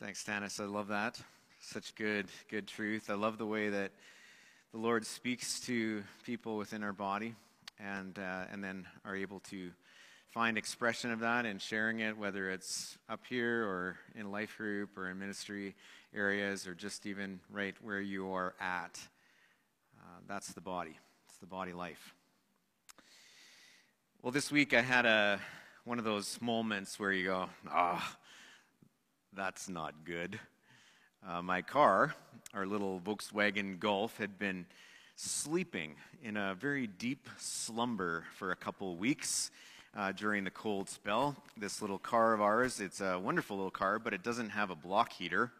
Thanks, Tanis. I love that. Such good, good truth. I love the way that the Lord speaks to people within our body and, uh, and then are able to find expression of that and sharing it, whether it's up here or in life group or in ministry areas or just even right where you are at. Uh, that's the body. It's the body life. Well, this week I had a one of those moments where you go, ah, oh, that's not good. Uh, my car, our little Volkswagen Golf, had been sleeping in a very deep slumber for a couple weeks uh, during the cold spell. This little car of ours, it's a wonderful little car, but it doesn't have a block heater.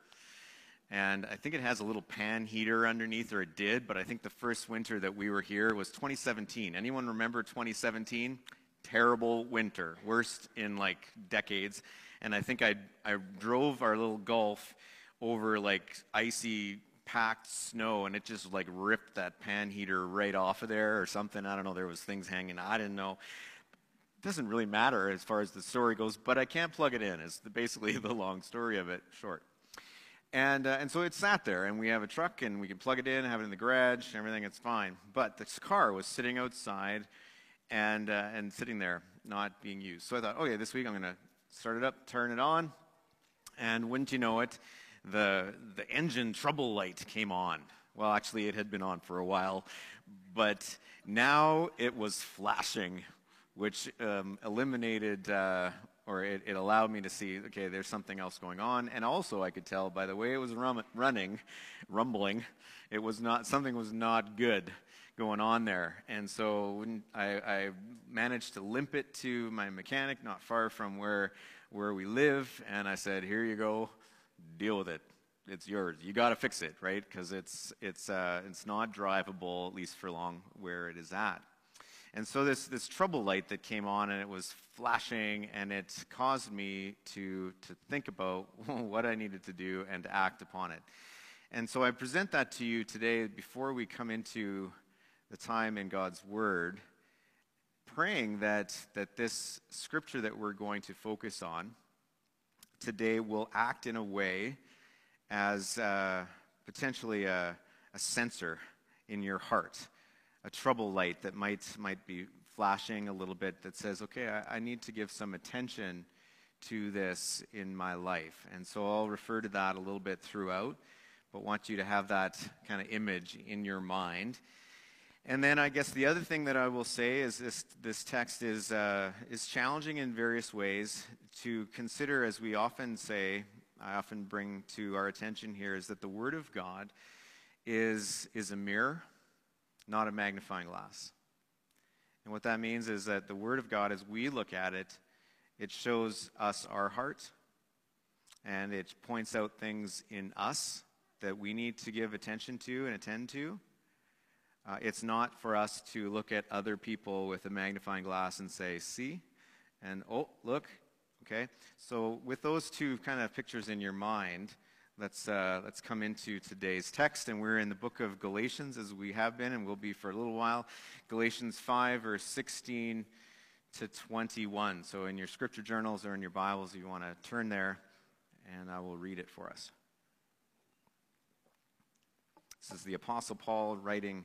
And I think it has a little pan heater underneath, or it did, but I think the first winter that we were here was 2017. Anyone remember 2017? Terrible winter, worst in like decades and I think I, I drove our little Golf over like icy packed snow and it just like ripped that pan heater right off of there or something. I don't know. There was things hanging. I didn't know. It doesn't really matter as far as the story goes, but I can't plug it in. Is basically the long story of it short. And, uh, and so it sat there, and we have a truck, and we can plug it in, have it in the garage, everything, it's fine. But this car was sitting outside and, uh, and sitting there, not being used. So I thought, okay, this week I'm going to start it up, turn it on, and wouldn't you know it, the, the engine trouble light came on. Well, actually, it had been on for a while, but now it was flashing, which um, eliminated uh, or it, it, allowed me to see, okay, there's something else going on. And also, I could tell by the way it was rum- running, rumbling, it was not something was not good going on there. And so I, I, managed to limp it to my mechanic, not far from where where we live, and I said, "Here you go, deal with it. It's yours. You got to fix it, right? Because it's it's uh, it's not drivable at least for long where it is at." And so this this trouble light that came on and it was flashing, and it caused me to to think about what I needed to do and to act upon it. And so I present that to you today before we come into the time in God's Word, praying that, that this scripture that we're going to focus on today will act in a way as uh, potentially a, a sensor in your heart, a trouble light that might, might be flashing a little bit that says, okay, I, I need to give some attention to this in my life. And so I'll refer to that a little bit throughout, but want you to have that kind of image in your mind. And then I guess the other thing that I will say is this, this text is, uh, is challenging in various ways to consider, as we often say, I often bring to our attention here, is that the Word of God is, is a mirror, not a magnifying glass. And what that means is that the Word of God, as we look at it, it shows us our heart, and it points out things in us that we need to give attention to and attend to. Uh, it's not for us to look at other people with a magnifying glass and say, see, and oh, look, okay? So, with those two kind of pictures in your mind, let's, uh, let's come into today's text. And we're in the book of Galatians, as we have been and will be for a little while. Galatians 5, verse 16 to 21. So, in your scripture journals or in your Bibles, if you want to turn there, and I will read it for us. This is the Apostle Paul writing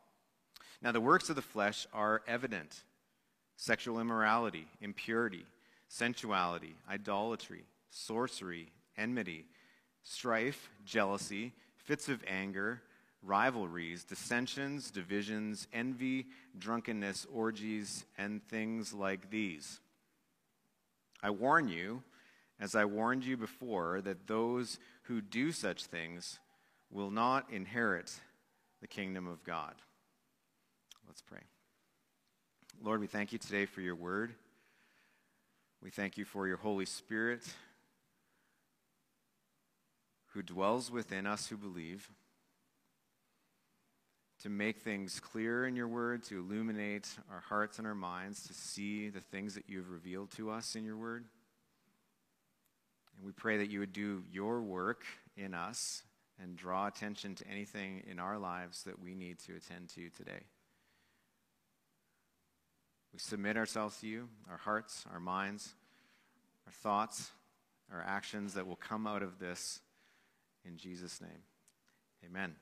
Now, the works of the flesh are evident sexual immorality, impurity, sensuality, idolatry, sorcery, enmity, strife, jealousy, fits of anger, rivalries, dissensions, divisions, envy, drunkenness, orgies, and things like these. I warn you, as I warned you before, that those who do such things will not inherit the kingdom of God. Let's pray. Lord, we thank you today for your word. We thank you for your Holy Spirit who dwells within us who believe, to make things clear in your word, to illuminate our hearts and our minds, to see the things that you have revealed to us in your word. And we pray that you would do your work in us and draw attention to anything in our lives that we need to attend to today. We submit ourselves to you, our hearts, our minds, our thoughts, our actions that will come out of this in Jesus' name. Amen.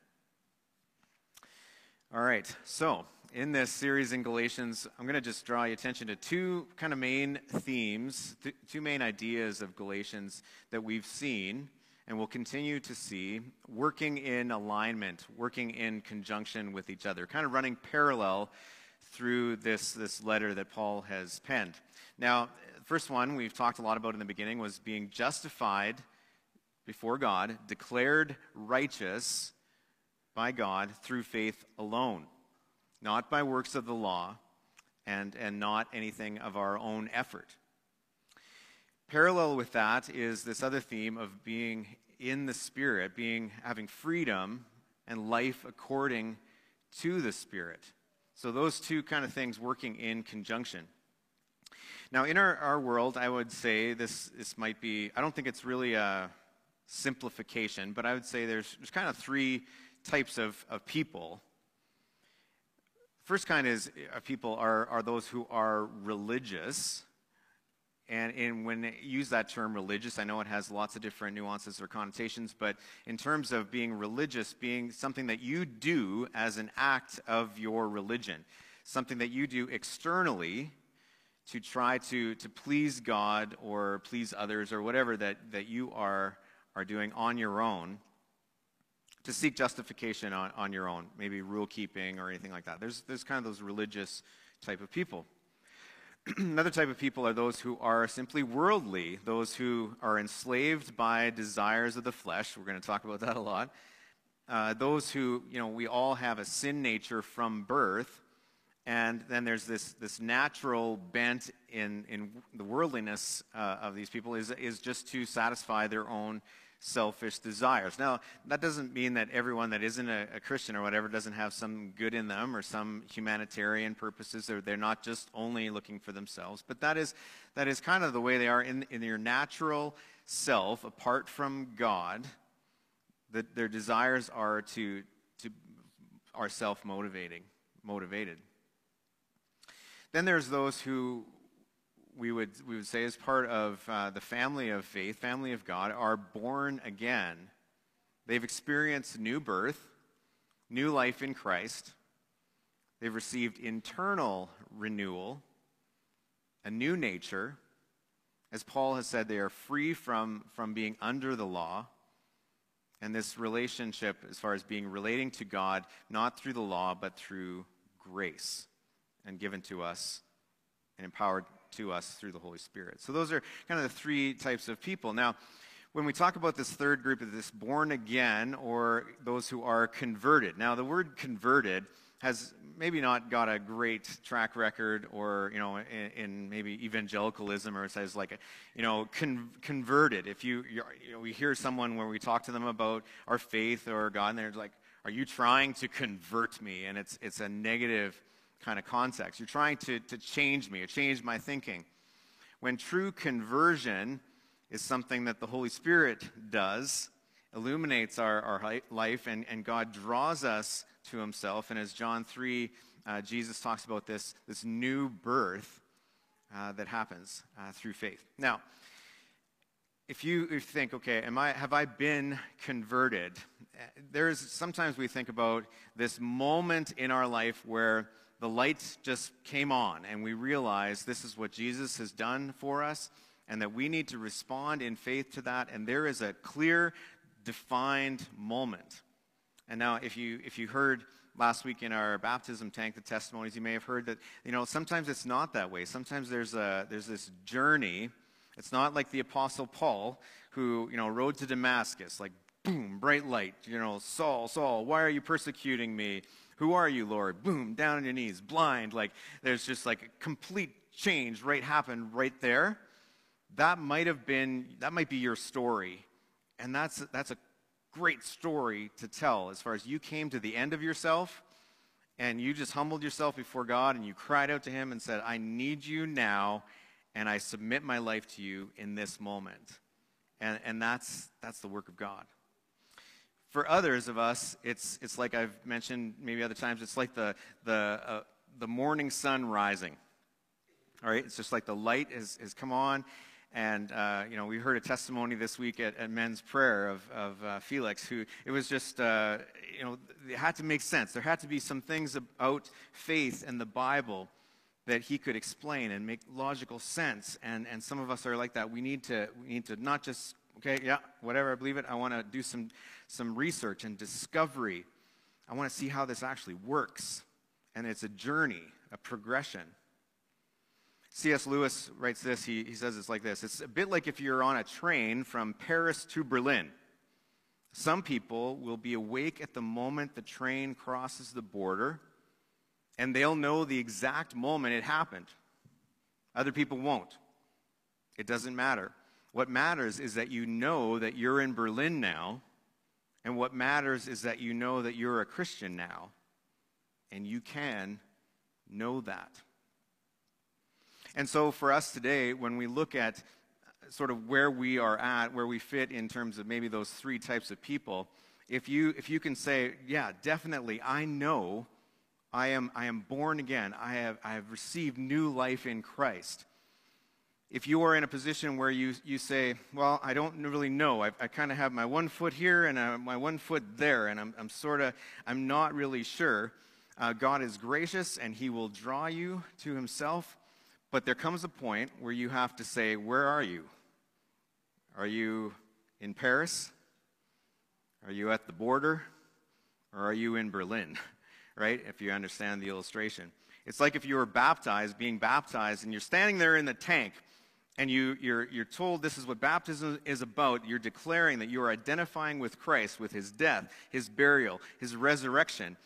All right, so in this series in Galatians, I'm going to just draw your attention to two kind of main themes, th- two main ideas of Galatians that we've seen and will continue to see working in alignment, working in conjunction with each other, kind of running parallel through this, this letter that Paul has penned. Now, the first one we've talked a lot about in the beginning was being justified before God, declared righteous by God through faith alone, not by works of the law and, and not anything of our own effort. Parallel with that is this other theme of being in the Spirit, being having freedom and life according to the Spirit. So those two kind of things working in conjunction. Now, in our, our world, I would say this, this might be, I don't think it's really a simplification, but I would say there's, there's kind of three types of, of people. First kind is of people are, are those who are religious. And in, when they use that term religious, I know it has lots of different nuances or connotations, but in terms of being religious, being something that you do as an act of your religion, something that you do externally to try to, to please God or please others or whatever that, that you are, are doing on your own, to seek justification on, on your own, maybe rule keeping or anything like that. There's, there's kind of those religious type of people. Another type of people are those who are simply worldly, those who are enslaved by desires of the flesh. We're going to talk about that a lot. Uh, those who, you know, we all have a sin nature from birth, and then there's this, this natural bent in, in the worldliness uh, of these people is, is just to satisfy their own selfish desires. Now, that doesn't mean that everyone that isn't a, a, Christian or whatever doesn't have some good in them or some humanitarian purposes, or they're not just only looking for themselves. But that is, that is kind of the way they are in, in your natural self, apart from God. That their desires are to, to are self-motivating, motivated. Then there's those who we would, we would say, as part of uh, the family of faith, family of God, are born again. They've experienced new birth, new life in Christ. They've received internal renewal, a new nature. As Paul has said, they are free from, from being under the law. And this relationship, as far as being relating to God, not through the law, but through grace and given to us and empowered to us through the Holy Spirit. So those are kind of the three types of people. Now, when we talk about this third group of this born again or those who are converted. Now, the word converted has maybe not got a great track record or, you know, in, in maybe evangelicalism or it says like, you know, con- converted. If you, you know, we hear someone where we talk to them about our faith or God and they're like, are you trying to convert me? And it's, it's a negative kind of context. You're trying to, to change me or change my thinking. When true conversion is something that the Holy Spirit does, illuminates our, our life, and, and God draws us to himself. And as John 3, uh, Jesus talks about this, this new birth uh, that happens uh, through faith. Now, if you, think, okay, am I, have I been converted? There's sometimes we think about this moment in our life where the lights just came on and we realized this is what Jesus has done for us and that we need to respond in faith to that. And there is a clear, defined moment. And now, if you, if you heard last week in our baptism tank the testimonies, you may have heard that, you know, sometimes it's not that way. Sometimes there's, a, there's this journey. It's not like the Apostle Paul who, you know, rode to Damascus, like, boom, bright light, you know, Saul, Saul, why are you persecuting me? Who are you, Lord? Boom, down on your knees, blind. Like there's just like a complete change right happened right there. That might have been, that might be your story. And that's, that's a great story to tell as far as you came to the end of yourself and you just humbled yourself before God and you cried out to Him and said, I need you now, and I submit my life to you in this moment. And, and that's, that's the work of God. For others of us, it's, it's like I've mentioned maybe other times, it's like the, the, uh, the morning sun rising. All right, it's just like the light has, has come on. And, uh, you know, we heard a testimony this week at, at men's prayer of, of uh, Felix, who it was just, uh, you know, it had to make sense. There had to be some things about faith and the Bible that he could explain and make logical sense. And, and some of us are like that. We need to, we need to not just, okay, yeah, whatever, I believe it. I want to do some, some research and discovery. I want to see how this actually works. And it's a journey, a progression. C.S. Lewis writes this. He, he says it's like this It's a bit like if you're on a train from Paris to Berlin. Some people will be awake at the moment the train crosses the border, and they'll know the exact moment it happened. Other people won't. It doesn't matter. What matters is that you know that you're in Berlin now, and what matters is that you know that you're a Christian now, and you can know that. And so for us today, when we look at uh, sort of where we are at, where we fit in terms of maybe those three types of people, if you, if you can say, yeah, definitely, I know I am, I am born again, I have, I have received new life in Christ. If you are in a position where you, you say, well, I don't really know, I, I kind of have my one foot here and uh, my one foot there, and I'm, I'm sort of, I'm not really sure, uh, God is gracious and He will draw you to Himself. But there comes a point where you have to say, Where are you? Are you in Paris? Are you at the border? Or are you in Berlin? right? If you understand the illustration. It's like if you were baptized, being baptized, and you're standing there in the tank, and you, you're, you're told this is what baptism is about. You're declaring that you are identifying with Christ, with his death, his burial, his resurrection.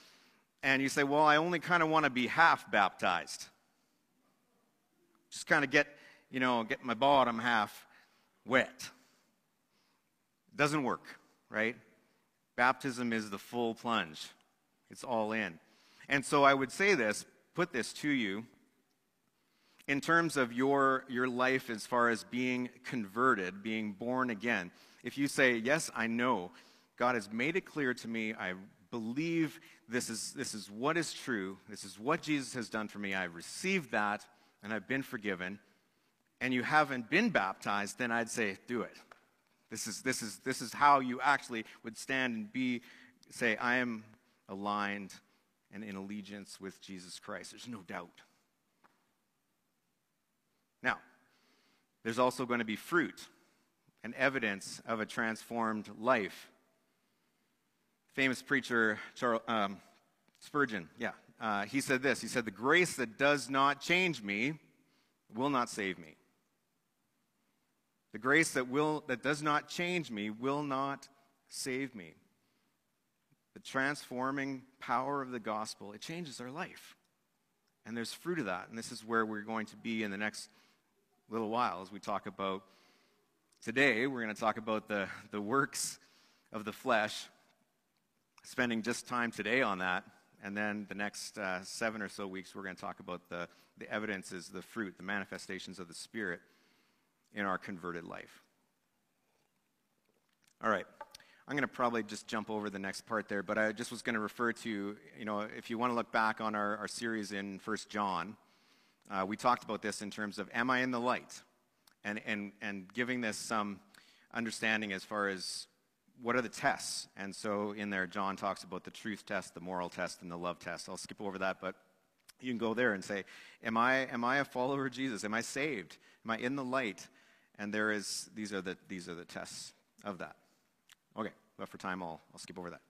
And you say, Well, I only kind of want to be half baptized just kind of get, you know, get my bottom half wet. It doesn't work, right? Baptism is the full plunge. It's all in. And so I would say this, put this to you in terms of your, your life as far as being converted, being born again. If you say, Yes, I know, God has made it clear to me, I believe this is, this is what is true, this is what Jesus has done for me, I've received that, and I've been forgiven, and you haven't been baptized, then I'd say, do it. This is, this is, this is how you actually would stand and be, say, I am aligned and in allegiance with Jesus Christ. There's no doubt. Now, there's also going to be fruit and evidence of a transformed life. Famous preacher Charles, um, Spurgeon, yeah, uh, he said this He said, The grace that does not change me will not save me. The grace that, will, that does not change me will not save me. The transforming power of the gospel, it changes our life. And there's fruit of that. And this is where we're going to be in the next little while as we talk about today. We're going to talk about the, the works of the flesh, spending just time today on that. And then the next uh, seven or so weeks, we're going to talk about the, the evidences, the fruit, the manifestations of the Spirit in our converted life. All right. I'm going to probably just jump over the next part there, but I just was going to refer to, you know, if you want to look back on our, our series in First John, uh, we talked about this in terms of am I in the light? And, and, and giving this some understanding as far as what are the tests? And so in there, John talks about the truth test, the moral test, and the love test. I'll skip over that, but you can go there and say, Am I, am I a follower of Jesus? Am I saved? Am I in the light? And there is, these are the, these are the tests of that. Okay, but for time, I'll, I'll skip over that.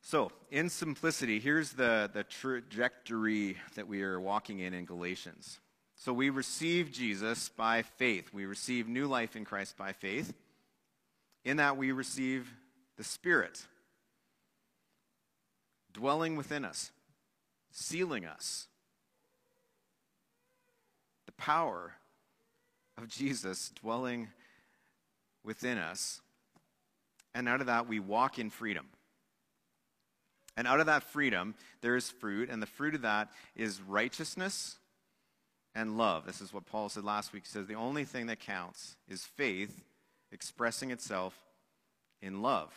So, in simplicity, here's the, the trajectory that we are walking in in Galatians. So, we receive Jesus by faith. We receive new life in Christ by faith. In that we receive the Spirit dwelling within us, sealing us. The power of Jesus dwelling within us. And out of that, we walk in freedom. And out of that freedom, there is fruit, and the fruit of that is righteousness and love. This is what Paul said last week. He says the only thing that counts is faith expressing itself in love.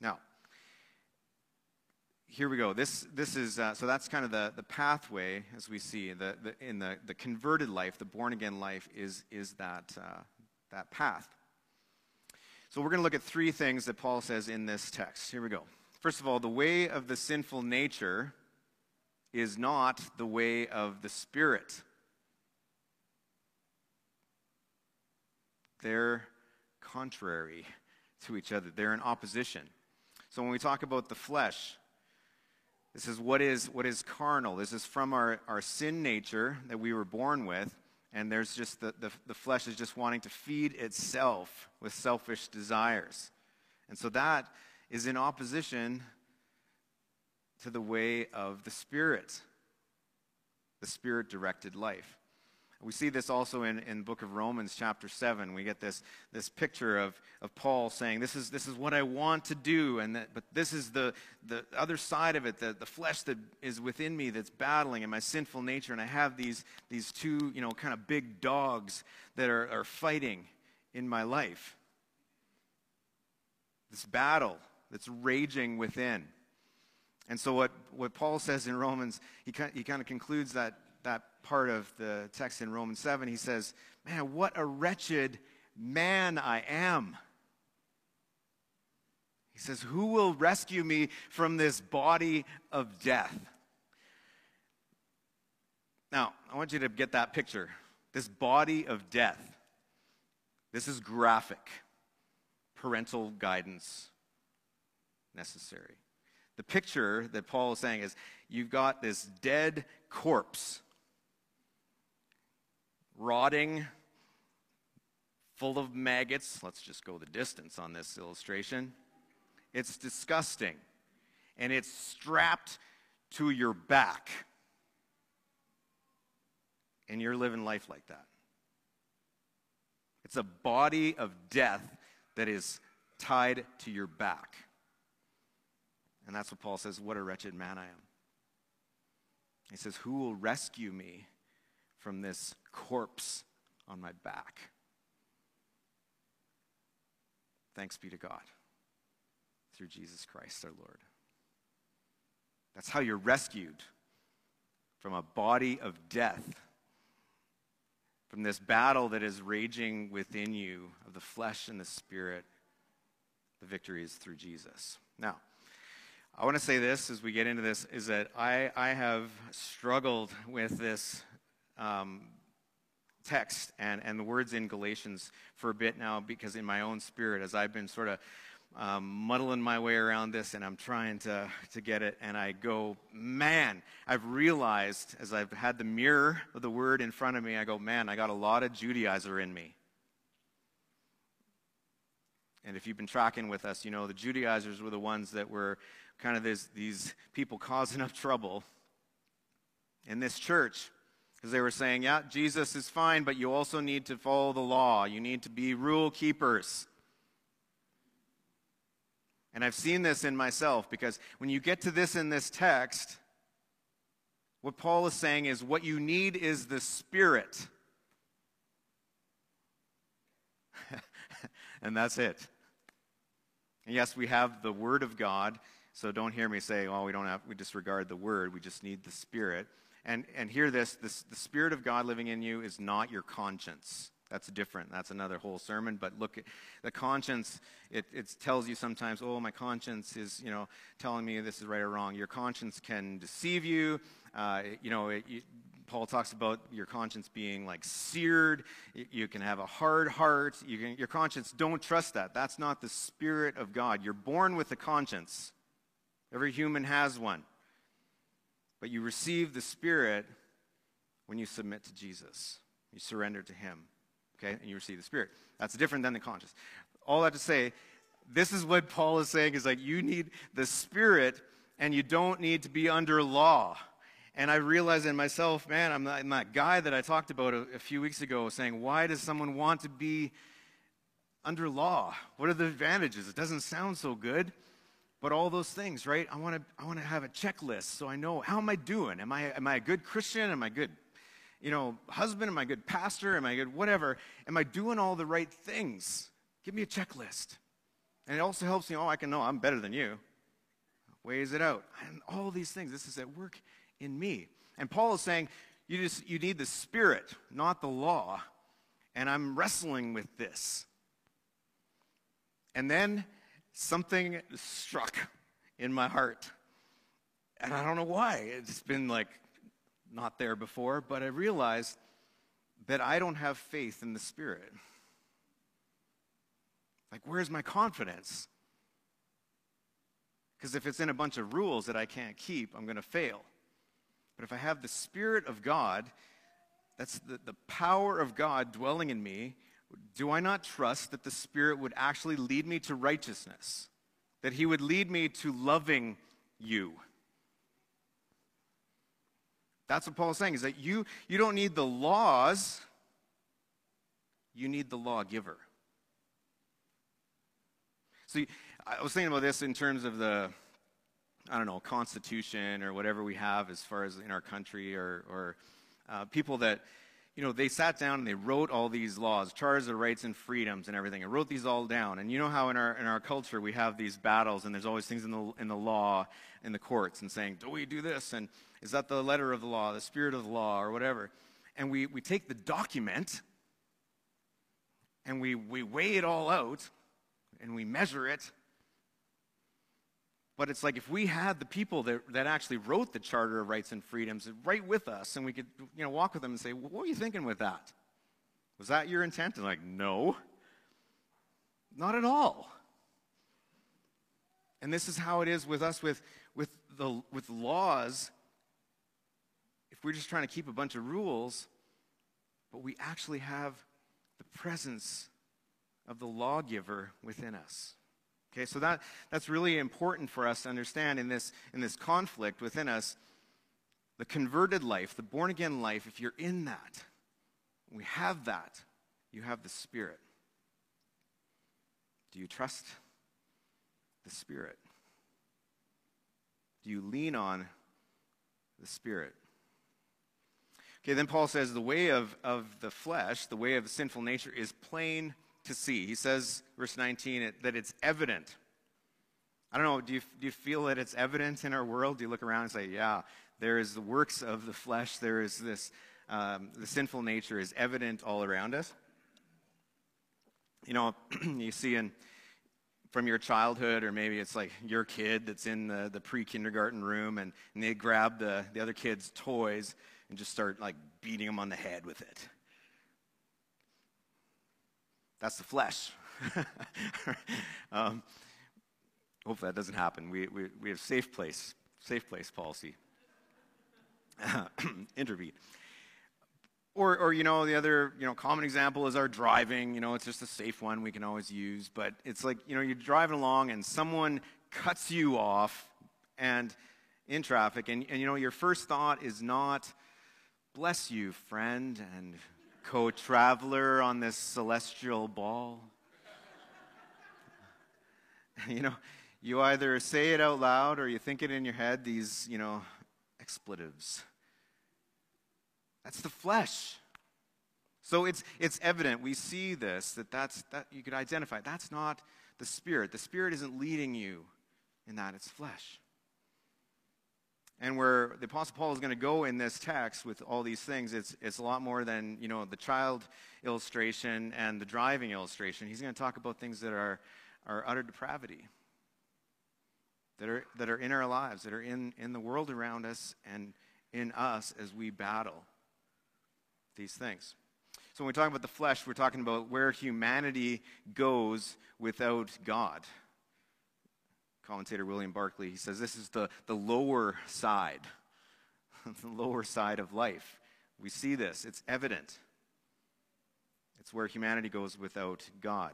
Now, here we go. This, this is, uh, so that's kind of the, the pathway as we see. The, the, in the, the converted life, the born again life is, is that, uh, that path. So we're going to look at three things that Paul says in this text. Here we go. First of all, the way of the sinful nature is not the way of the Spirit. They're contrary to each other, they're in opposition. So when we talk about the flesh, this is what is what is carnal. This is from our, our sin nature that we were born with, and there's just the, the, the flesh is just wanting to feed itself with selfish desires. And so that is in opposition to the way of the Spirit, the Spirit directed life. We see this also in, in the book of Romans, chapter 7. We get this, this picture of, of Paul saying, this is, this is what I want to do, and that, but this is the, the other side of it, the, the flesh that is within me that's battling, and my sinful nature. And I have these, these two, you know, kind of big dogs that are, are fighting in my life. This battle that's raging within. And so, what, what Paul says in Romans, he, he kind of concludes that that part of the text in Romans 7, he says, Man, what a wretched man I am. He says, Who will rescue me from this body of death? Now, I want you to get that picture. This body of death. This is graphic. Parental guidance necessary. The picture that Paul is saying is you've got this dead corpse rotting, full of maggots. Let's just go the distance on this illustration. It's disgusting. And it's strapped to your back. And you're living life like that. It's a body of death that is tied to your back. And that's what Paul says, What a wretched man I am. He says, Who will rescue me from this corpse on my back. Thanks be to God through Jesus Christ our Lord. That's how you're rescued from a body of death, from this battle that is raging within you of the flesh and the spirit. The victory is through Jesus. Now, I want to say this as we get into this is that I, I have struggled with this um, text and, and the words in Galatians for a bit now because in my own spirit, as I've been sort of um, muddling my way around this and I'm trying to, to get it, and I go, man, I've realized as I've had the mirror of the word in front of me, I go, man, I got a lot of Judaizer in me. And if you've been tracking with us, you know the Judaizers were the ones that were kind of this, these people causing up trouble in this church. Because they were saying, yeah, Jesus is fine, but you also need to follow the law. You need to be rule keepers. And I've seen this in myself because when you get to this in this text, what Paul is saying is what you need is the Spirit. And that's it. And yes, we have the Word of God, so don't hear me say, oh, we don't have, we disregard the Word, we just need the Spirit. And, and hear this, this the Spirit of God living in you is not your conscience. That's different. That's another whole sermon. But look, the conscience, it, it tells you sometimes, oh, my conscience is, you know, telling me this is right or wrong. Your conscience can deceive you. Uh, you know, it, you, Paul talks about your conscience being like seared. You can have a hard heart. You can, your conscience, don't trust that. That's not the Spirit of God. You're born with a conscience. Every human has one. But you receive the Spirit when you submit to Jesus. You surrender to Him, okay? And you receive the Spirit. That's different than the conscience. All that to say, this is what Paul is saying is like you need the Spirit and you don't need to be under law. And I realized in myself, man, I'm, I'm that guy that I talked about a, a few weeks ago saying, why does someone want to be under law? What are the advantages? It doesn't sound so good, but all those things, right? I want to I want to have a checklist so I know how am I doing? Am I am I a good Christian? Am I good you know, husband? Am I good pastor? Am I good whatever? Am I doing all the right things? Give me a checklist. And it also helps me, oh, I can know I'm better than you. Weighs it out. And all these things, this is at work in me. And Paul is saying, you just you need the spirit, not the law. And I'm wrestling with this. And then something struck in my heart. And I don't know why. It's been like not there before, but I realized that I don't have faith in the Spirit. Like, where's my confidence? Because if it's in a bunch of rules that I can't keep, I'm going to fail. But if I have the Spirit of God, that's the, the power of God dwelling in me, do I not trust that the Spirit would actually lead me to righteousness? That He would lead me to loving you? That's what Paul's saying, is that you, you don't need the laws, you need the lawgiver. See, I was thinking about this in terms of the, I don't know, constitution or whatever we have as far as in our country or, or uh, people that, you know, they sat down and they wrote all these laws, charters of rights and freedoms and everything, and wrote these all down. And you know how in our, in our culture we have these battles and there's always things in the, in the law, in the courts, and saying, do we do this? And is that the letter of the law, the spirit of the law, or whatever? And we, we take the document and we, we weigh it all out and we measure it. But it's like if we had the people that, that actually wrote the Charter of Rights and Freedoms right with us, and we could you know, walk with them and say, well, What were you thinking with that? Was that your intent? And like, no, not at all. And this is how it is with us with, with, the, with laws. If we're just trying to keep a bunch of rules, but we actually have the presence of the lawgiver within us. Okay, so that, that's really important for us to understand in this, in this conflict within us. The converted life, the born again life, if you're in that, we have that, you have the Spirit. Do you trust the Spirit? Do you lean on the Spirit? Okay, then Paul says the way of, of the flesh, the way of the sinful nature, is plain to see. He says, verse 19, that it's evident. I don't know, do you, do you feel that it's evident in our world? Do you look around and say, yeah, there is the works of the flesh, there is this, um, the sinful nature is evident all around us? You know, you see in, from your childhood, or maybe it's like your kid that's in the, the pre kindergarten room and, and they grab the, the other kid's toys and just start like beating them on the head with it. That's the flesh. um, hopefully that doesn't happen. We, we, we have safe place, safe place policy. Intervene. Or, or, you know, the other, you know, common example is our driving. You know, it's just a safe one we can always use. But it's like, you know, you're driving along and someone cuts you off and in traffic. And, and you know, your first thought is not, bless you, friend, and co traveler on this celestial ball? you know, you either say it out loud or you think it in your head, these, you know, expletives. That's the flesh. So it's, it's evident. We see this, that that's, that you could identify. That's not the Spirit. The Spirit isn't leading you in that, it's flesh. And where the Apostle Paul is going to go in this text with all these things, it's, it's a lot more than, you know, the child illustration and the driving illustration. He's going to talk about things that are, are utter depravity, that are, that are in our lives, that are in, in the world around us and in us as we battle these things. So when we talk about the flesh, we're talking about where humanity goes without God commentator William Barclay, he says this is the, the lower side, the lower side of life. We see this, it's evident. It's where humanity goes without God.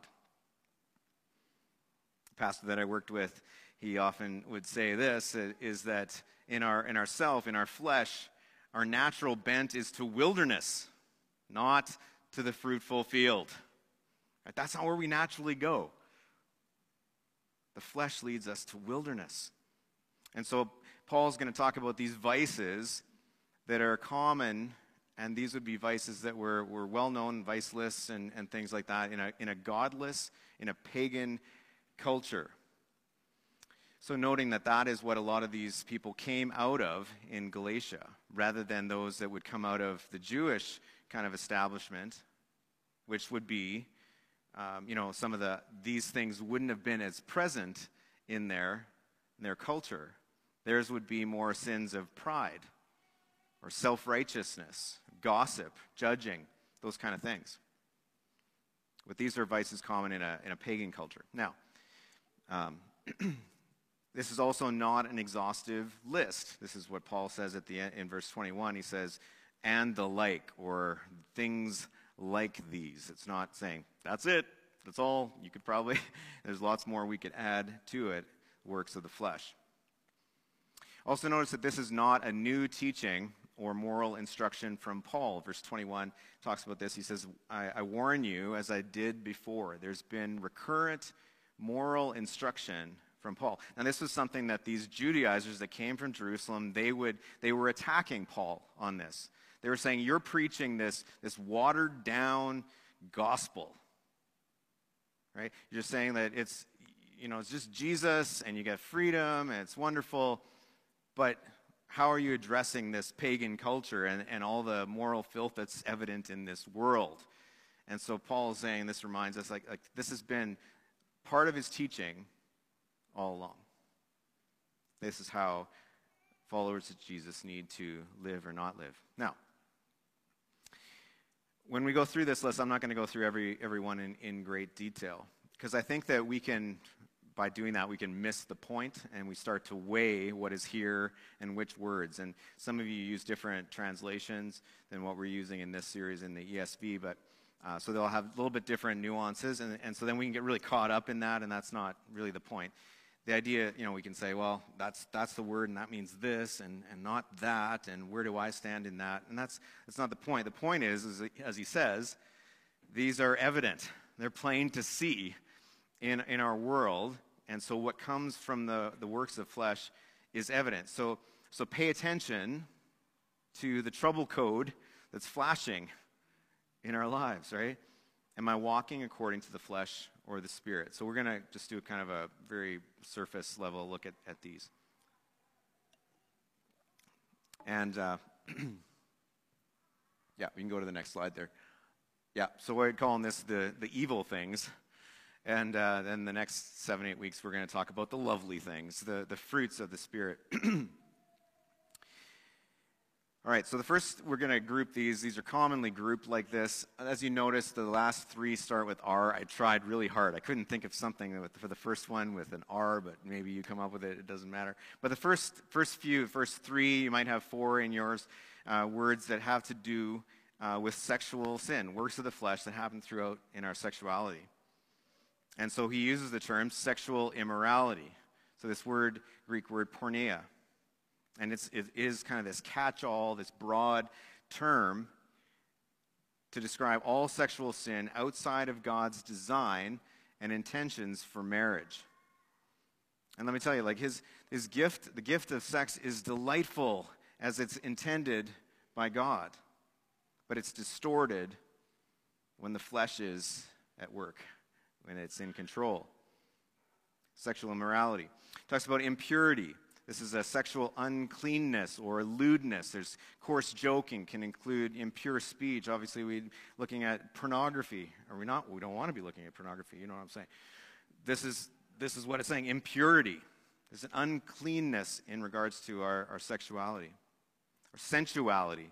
The pastor that I worked with, he often would say this uh, is that in our in ourself, in our flesh, our natural bent is to wilderness, not to the fruitful field. That's not where we naturally go. The flesh leads us to wilderness. And so Paul's going to talk about these vices that are common, and these would be vices that were, were well known, vice lists and, and things like that, in a, in a godless, in a pagan culture. So, noting that that is what a lot of these people came out of in Galatia, rather than those that would come out of the Jewish kind of establishment, which would be, um, you know, some of the, these things wouldn't have been as present in their, in their culture. Theirs would be more sins of pride or self righteousness, gossip, judging, those kind of things. But these are vices common in a, in a pagan culture. Now, um, This is also not an exhaustive list. This is what Paul says at the end, in verse 21. He says, and the like, or things like these. It's not saying, that's it, that's all. You could probably, there's lots more we could add to it, works of the flesh. Also, notice that this is not a new teaching or moral instruction from Paul. Verse 21 talks about this. He says, I, I warn you, as I did before. There's been recurrent moral instruction from Paul. Now, this was something that these Judaizers that came from Jerusalem, they, would, they were attacking Paul on this. They were saying, You're preaching this, this watered down gospel. Right? You're just saying that it's, you know, it's just Jesus and you get freedom and it's wonderful. But how are you addressing this pagan culture and, and all the moral filth that's evident in this world? And so Paul is saying, this reminds us, like, like this has been part of his teaching all along. This is how followers of Jesus need to live or not live. Now, when we go through this list, I'm not going to go through every, every one in, in great detail because I think that we can, by doing that, we can miss the point and we start to weigh what is here and which words. And some of you use different translations than what we're using in this series in the ESV, but uh, so they'll have a little bit different nuances, and, and so then we can get really caught up in that, and that's not really the point the idea, you know, we can say, well, that's, that's the word and that means this and, and not that, and where do I stand in that? And that's, that's not the point. The point is, is, as he says, these are evident. They're plain to see in, in our world. And so what comes from the, the works of flesh is evident. So, so pay attention to the trouble code that's flashing in our lives, right? Am I walking according to the flesh or the Spirit. So we're going to just do kind of a very surface level look at, at these. And uh, yeah, we can go to the next slide there. Yeah, so we're calling this the, the evil things. And uh, then the next seven, eight weeks, we're going to talk about the lovely things, the, the fruits of the Spirit. All right, so the first, we're going to group these. These are commonly grouped like this. As you notice, the last three start with R. I tried really hard. I couldn't think of something with, for the first one with an R, but maybe you come up with it. It doesn't matter. But the first, first few, first three, you might have four in yours, uh, words that have to do uh, with sexual sin, works of the flesh that happen throughout in our sexuality. And so he uses the term sexual immorality. So this word, Greek word porneia, and it's, it is kind of this catch all, this broad term to describe all sexual sin outside of God's design and intentions for marriage. And let me tell you, like his, his gift, the gift of sex is delightful as it's intended by God, but it's distorted when the flesh is at work, when it's in control. Sexual immorality. Talks about impurity. This is a sexual uncleanness or lewdness. There's coarse joking can include impure speech. Obviously, we're looking at pornography. Are we not? We don't want to be looking at pornography. You know what I'm saying? This is, this is what it's saying impurity. There's an uncleanness in regards to our, our sexuality, our sensuality.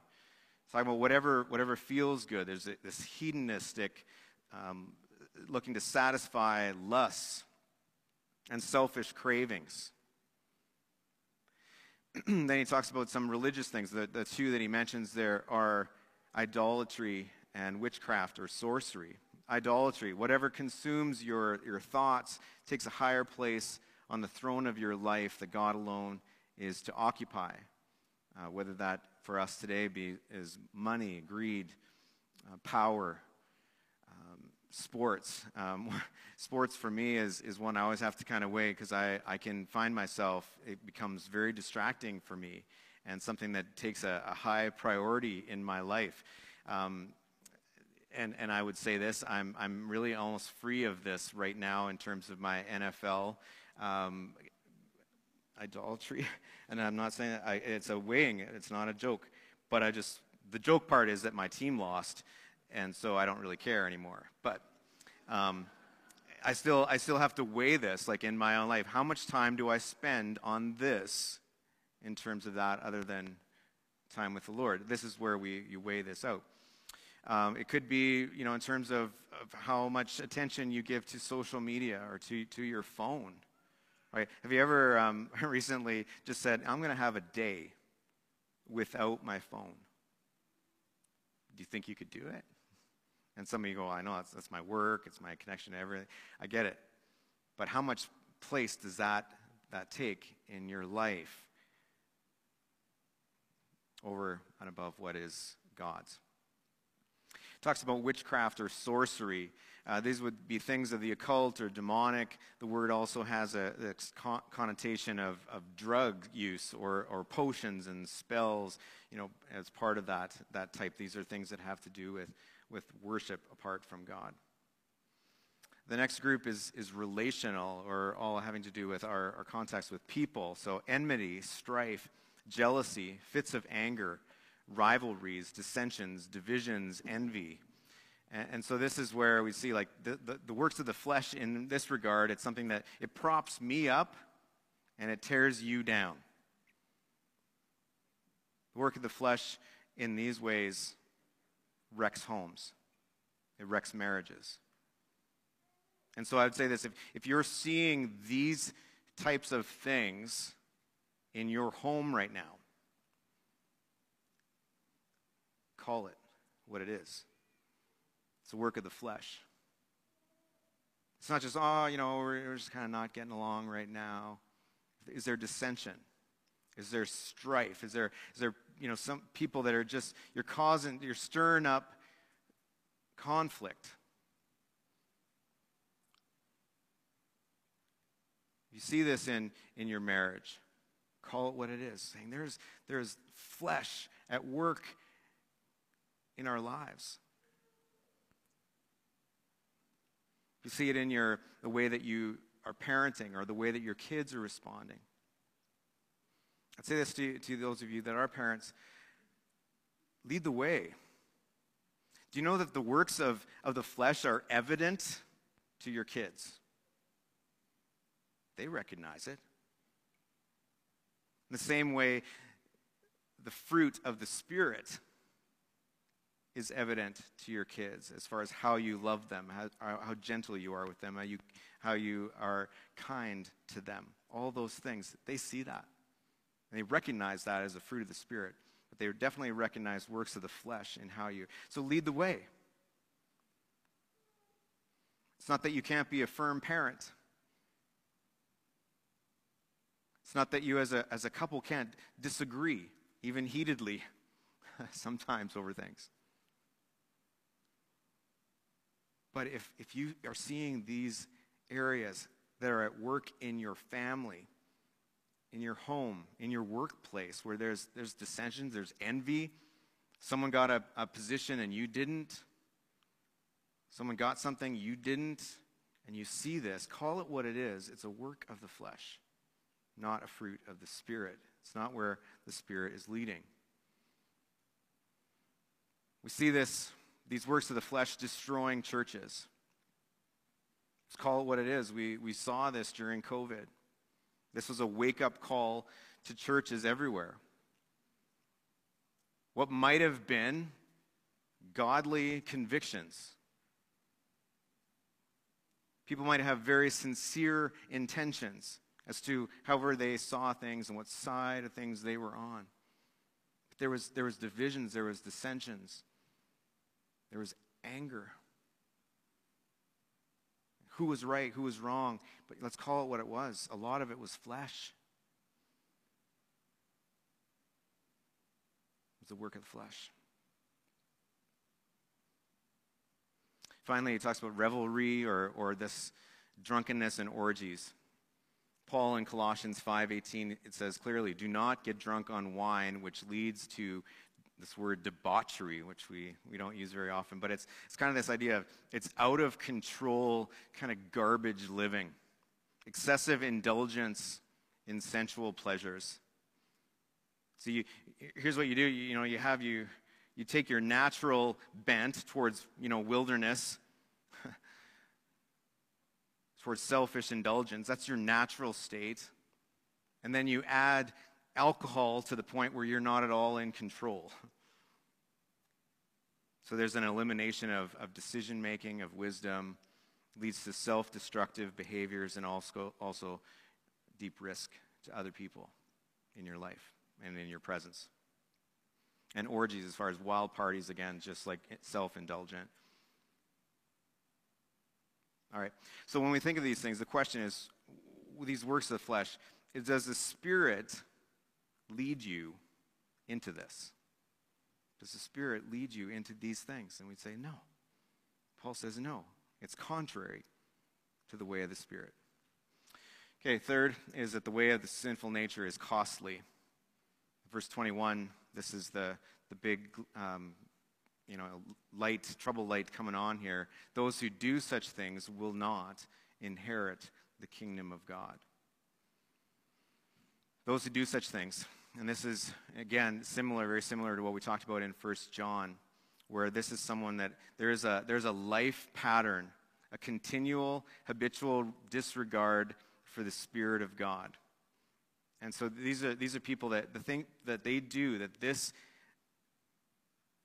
It's talking about whatever, whatever feels good. There's this hedonistic, um, looking to satisfy lusts and selfish cravings. then he talks about some religious things. The, the two that he mentions there are idolatry and witchcraft or sorcery. Idolatry, whatever consumes your, your thoughts, takes a higher place on the throne of your life that God alone is to occupy. Uh, whether that for us today be is money, greed, uh, power, sports. Um, sports for me is, is one I always have to kind of weigh because I, I can find myself, it becomes very distracting for me and something that takes a, a high priority in my life. Um, and, and I would say this I'm, I'm really almost free of this right now in terms of my NFL um, idolatry. And I'm not saying I, it's a weighing, it's not a joke. But I just, the joke part is that my team lost, and so I don't really care anymore. But um, I, still, I still have to weigh this, like in my own life. How much time do I spend on this in terms of that other than time with the Lord? This is where we, you weigh this out. Um, it could be, you know, in terms of, of, how much attention you give to social media or to, to your phone. Right? Have you ever um, recently just said, I'm going to have a day without my phone? Do you think you could do it? And some of you go, I know that's, that's my work, it's my connection to everything. I get it. But how much place does that, that take in your life over and above what is God's? talks about witchcraft or sorcery. Uh, these would be things of the occult or demonic. The word also has a, a connotation of, of drug use or, or potions and spells, you know, as part of that, that type. These are things that have to do with, with worship apart from God. The next group is, is relational, or all having to do with our, our contacts with people. So, enmity, strife, jealousy, fits of anger, rivalries, dissensions, divisions, envy. And, and, so this is where we see like the, the, the works of the flesh in this regard, it's something that it props me up and it tears you down. The work of the flesh in these ways wrecks homes. It wrecks marriages. And so I would say this if, if you're seeing these types of things in your home right now, call it what it is. It's a work of the flesh. It's not just, oh, you know, we're, we're just kind of not getting along right now. Is there dissension? Is there strife? Is there, is there, you know, some people that are just, you're causing, you're stirring up conflict. You see this in, in your marriage. Call it what it is, saying there's, there's flesh at work in our lives. You see it in your, the way that you are parenting or the way that your kids are responding. I'd say this to, to those of you that are parents lead the way. Do you know that the works of, of the flesh are evident to your kids? They recognize it. In the same way, the fruit of the Spirit is evident to your kids as far as how you love them, how, how gentle you are with them, how you, how you are kind to them. All those things, they see that. And they recognize that as a fruit of the Spirit. But they definitely recognize works of the flesh in how you. So lead the way. It's not that you can't be a firm parent. It's not that you as a, as a couple can't disagree, even heatedly, sometimes over things. But if, if you are seeing these areas that are at work in your family, in your home, in your workplace, where there's, there's dissensions, there's envy, someone got a, a position and you didn't, someone got something you didn't, and you see this, call it what it is. It's a work of the flesh, not a fruit of the Spirit. It's not where the Spirit is leading. We see this these works of the flesh destroying churches. Let's call it what it is. We, we saw this during COVID. This was a wake up call to churches everywhere. What might have been godly convictions. People might have very sincere intentions as to however they saw things and what side of things they were on. But there was, there was divisions, there was dissensions. There was anger. Who was right, who was wrong, but let's call it what it was. A lot of it was flesh. It was the work of the flesh. Finally, he talks about revelry or, or this drunkenness and orgies. Paul in Colossians 5:18 it says clearly, "Do not get drunk on wine, which leads to this word debauchery, which we, we don't use very often, but it's, it's kind of this idea of it's out of control, kind of garbage living, excessive indulgence in sensual pleasures. So you, here's what you do, you, you know, you have you, you take your natural bent towards, you know, wilderness, towards selfish indulgence. That's your natural state. And then you add alcohol to the point where you're not at all in control. So there's an elimination of, of decision making, of wisdom, leads to self destructive behaviors, and also, also deep risk to other people in your life and in your presence. And orgies, as far as wild parties, again, just like self indulgent. All right. So when we think of these things, the question is these works of the flesh, does the Spirit lead you into this? Does the Spirit lead you into these things? And we'd say, no. Paul says, no. It's contrary to the way of the Spirit. Okay, third is that the way of the sinful nature is costly. Verse 21, this is the, the big, um, you know, light, trouble light coming on here. Those who do such things will not inherit the kingdom of God. Those who do such things. And this is, again, similar, very similar to what we talked about in 1 John, where this is someone that there's a, there's a life pattern, a continual, habitual disregard for the Spirit of God. And so these are, these are people that the thing that they do, that this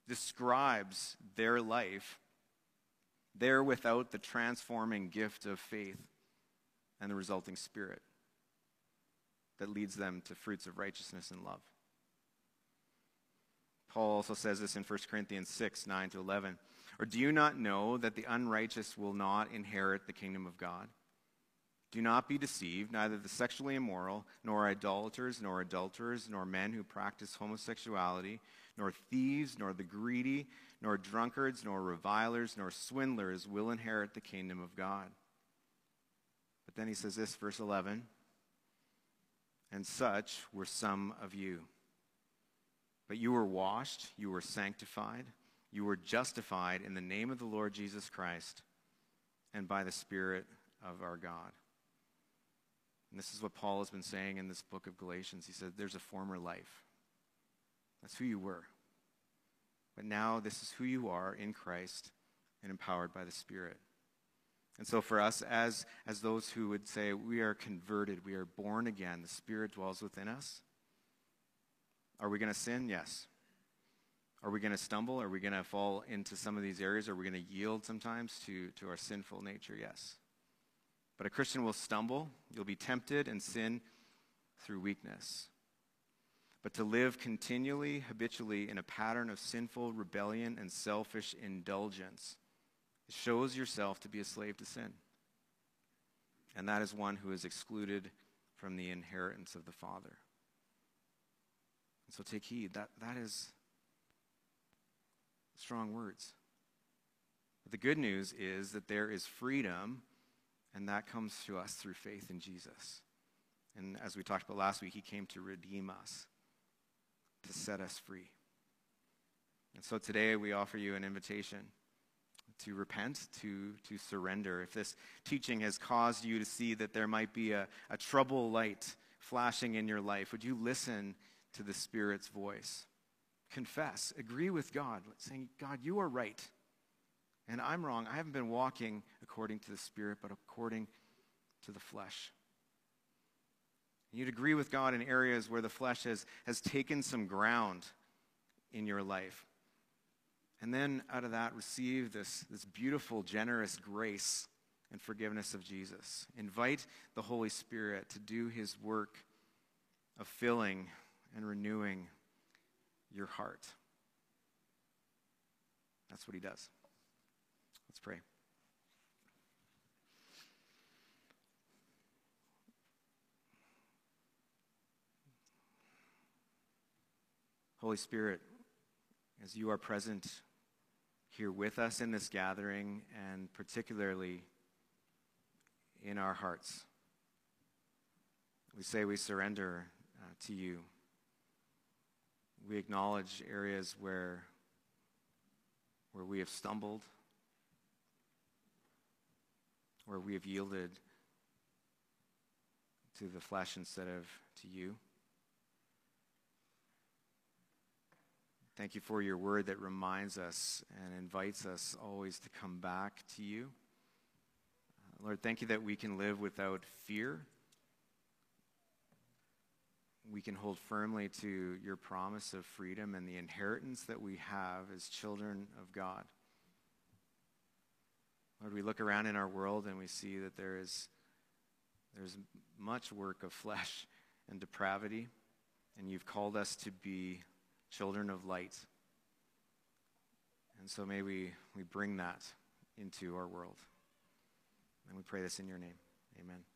describes their life, they're without the transforming gift of faith and the resulting Spirit that leads them to fruits of righteousness and love. Paul also says this in 1 Corinthians 6 9 to 11. Or do you not know that the unrighteous will not inherit the kingdom of God? Do not be deceived, neither the sexually immoral, nor idolaters, nor adulterers, nor men who practice homosexuality, nor thieves, nor the greedy, nor drunkards, nor revilers, nor swindlers will inherit the kingdom of God. But then he says this, verse 11 and such were some of you. But you were washed, you were sanctified, you were justified in the name of the Lord Jesus Christ and by the Spirit of our God. And this is what Paul has been saying in this book of Galatians. He said, There's a former life. That's who you were. But now this is who you are in Christ and empowered by the Spirit. And so, for us, as, as those who would say, we are converted, we are born again, the Spirit dwells within us, are we going to sin? Yes. Are we going to stumble? Are we going to fall into some of these areas? Are we going to yield sometimes to, to our sinful nature? Yes. But a Christian will stumble, you'll be tempted and sin through weakness. But to live continually, habitually in a pattern of sinful rebellion and selfish indulgence shows yourself to be a slave to sin. And that is one who is excluded from the inheritance of the Father. And so take heed. That, that is strong words. But the good news is that there is freedom, and that comes to us through faith in Jesus. And as we talked about last week, he came to redeem us, to set us free. And so today we offer you an invitation to repent, to, to surrender. If this teaching has caused you to see that there might be a, a trouble light flashing in your life, would you listen to the Spirit's voice? Confess, agree with God, saying, God, you are right, and I'm wrong. I haven't been walking according to the Spirit, but according to the flesh. You'd agree with God in areas where the flesh has, has taken some ground in your life. And then out of that, receive this, this beautiful, generous grace and forgiveness of Jesus. Invite the Holy Spirit to do his work of filling and renewing your heart. That's what he does. Let's pray. Holy Spirit, as you are present here with us in this gathering and particularly in our hearts. We say we surrender uh, to you. We acknowledge areas where, where we have stumbled, where we have yielded to the flesh instead of to you. Thank you for your word that reminds us and invites us always to come back to you. Uh, Lord, thank you that we can live without fear. We can hold firmly to your promise of freedom and the inheritance that we have as children of God. Lord, we look around in our world and we see that there is there's much work of flesh and depravity, and you've called us to be children of light. And so may we, we bring that into our world. And we pray this in your name. Amen.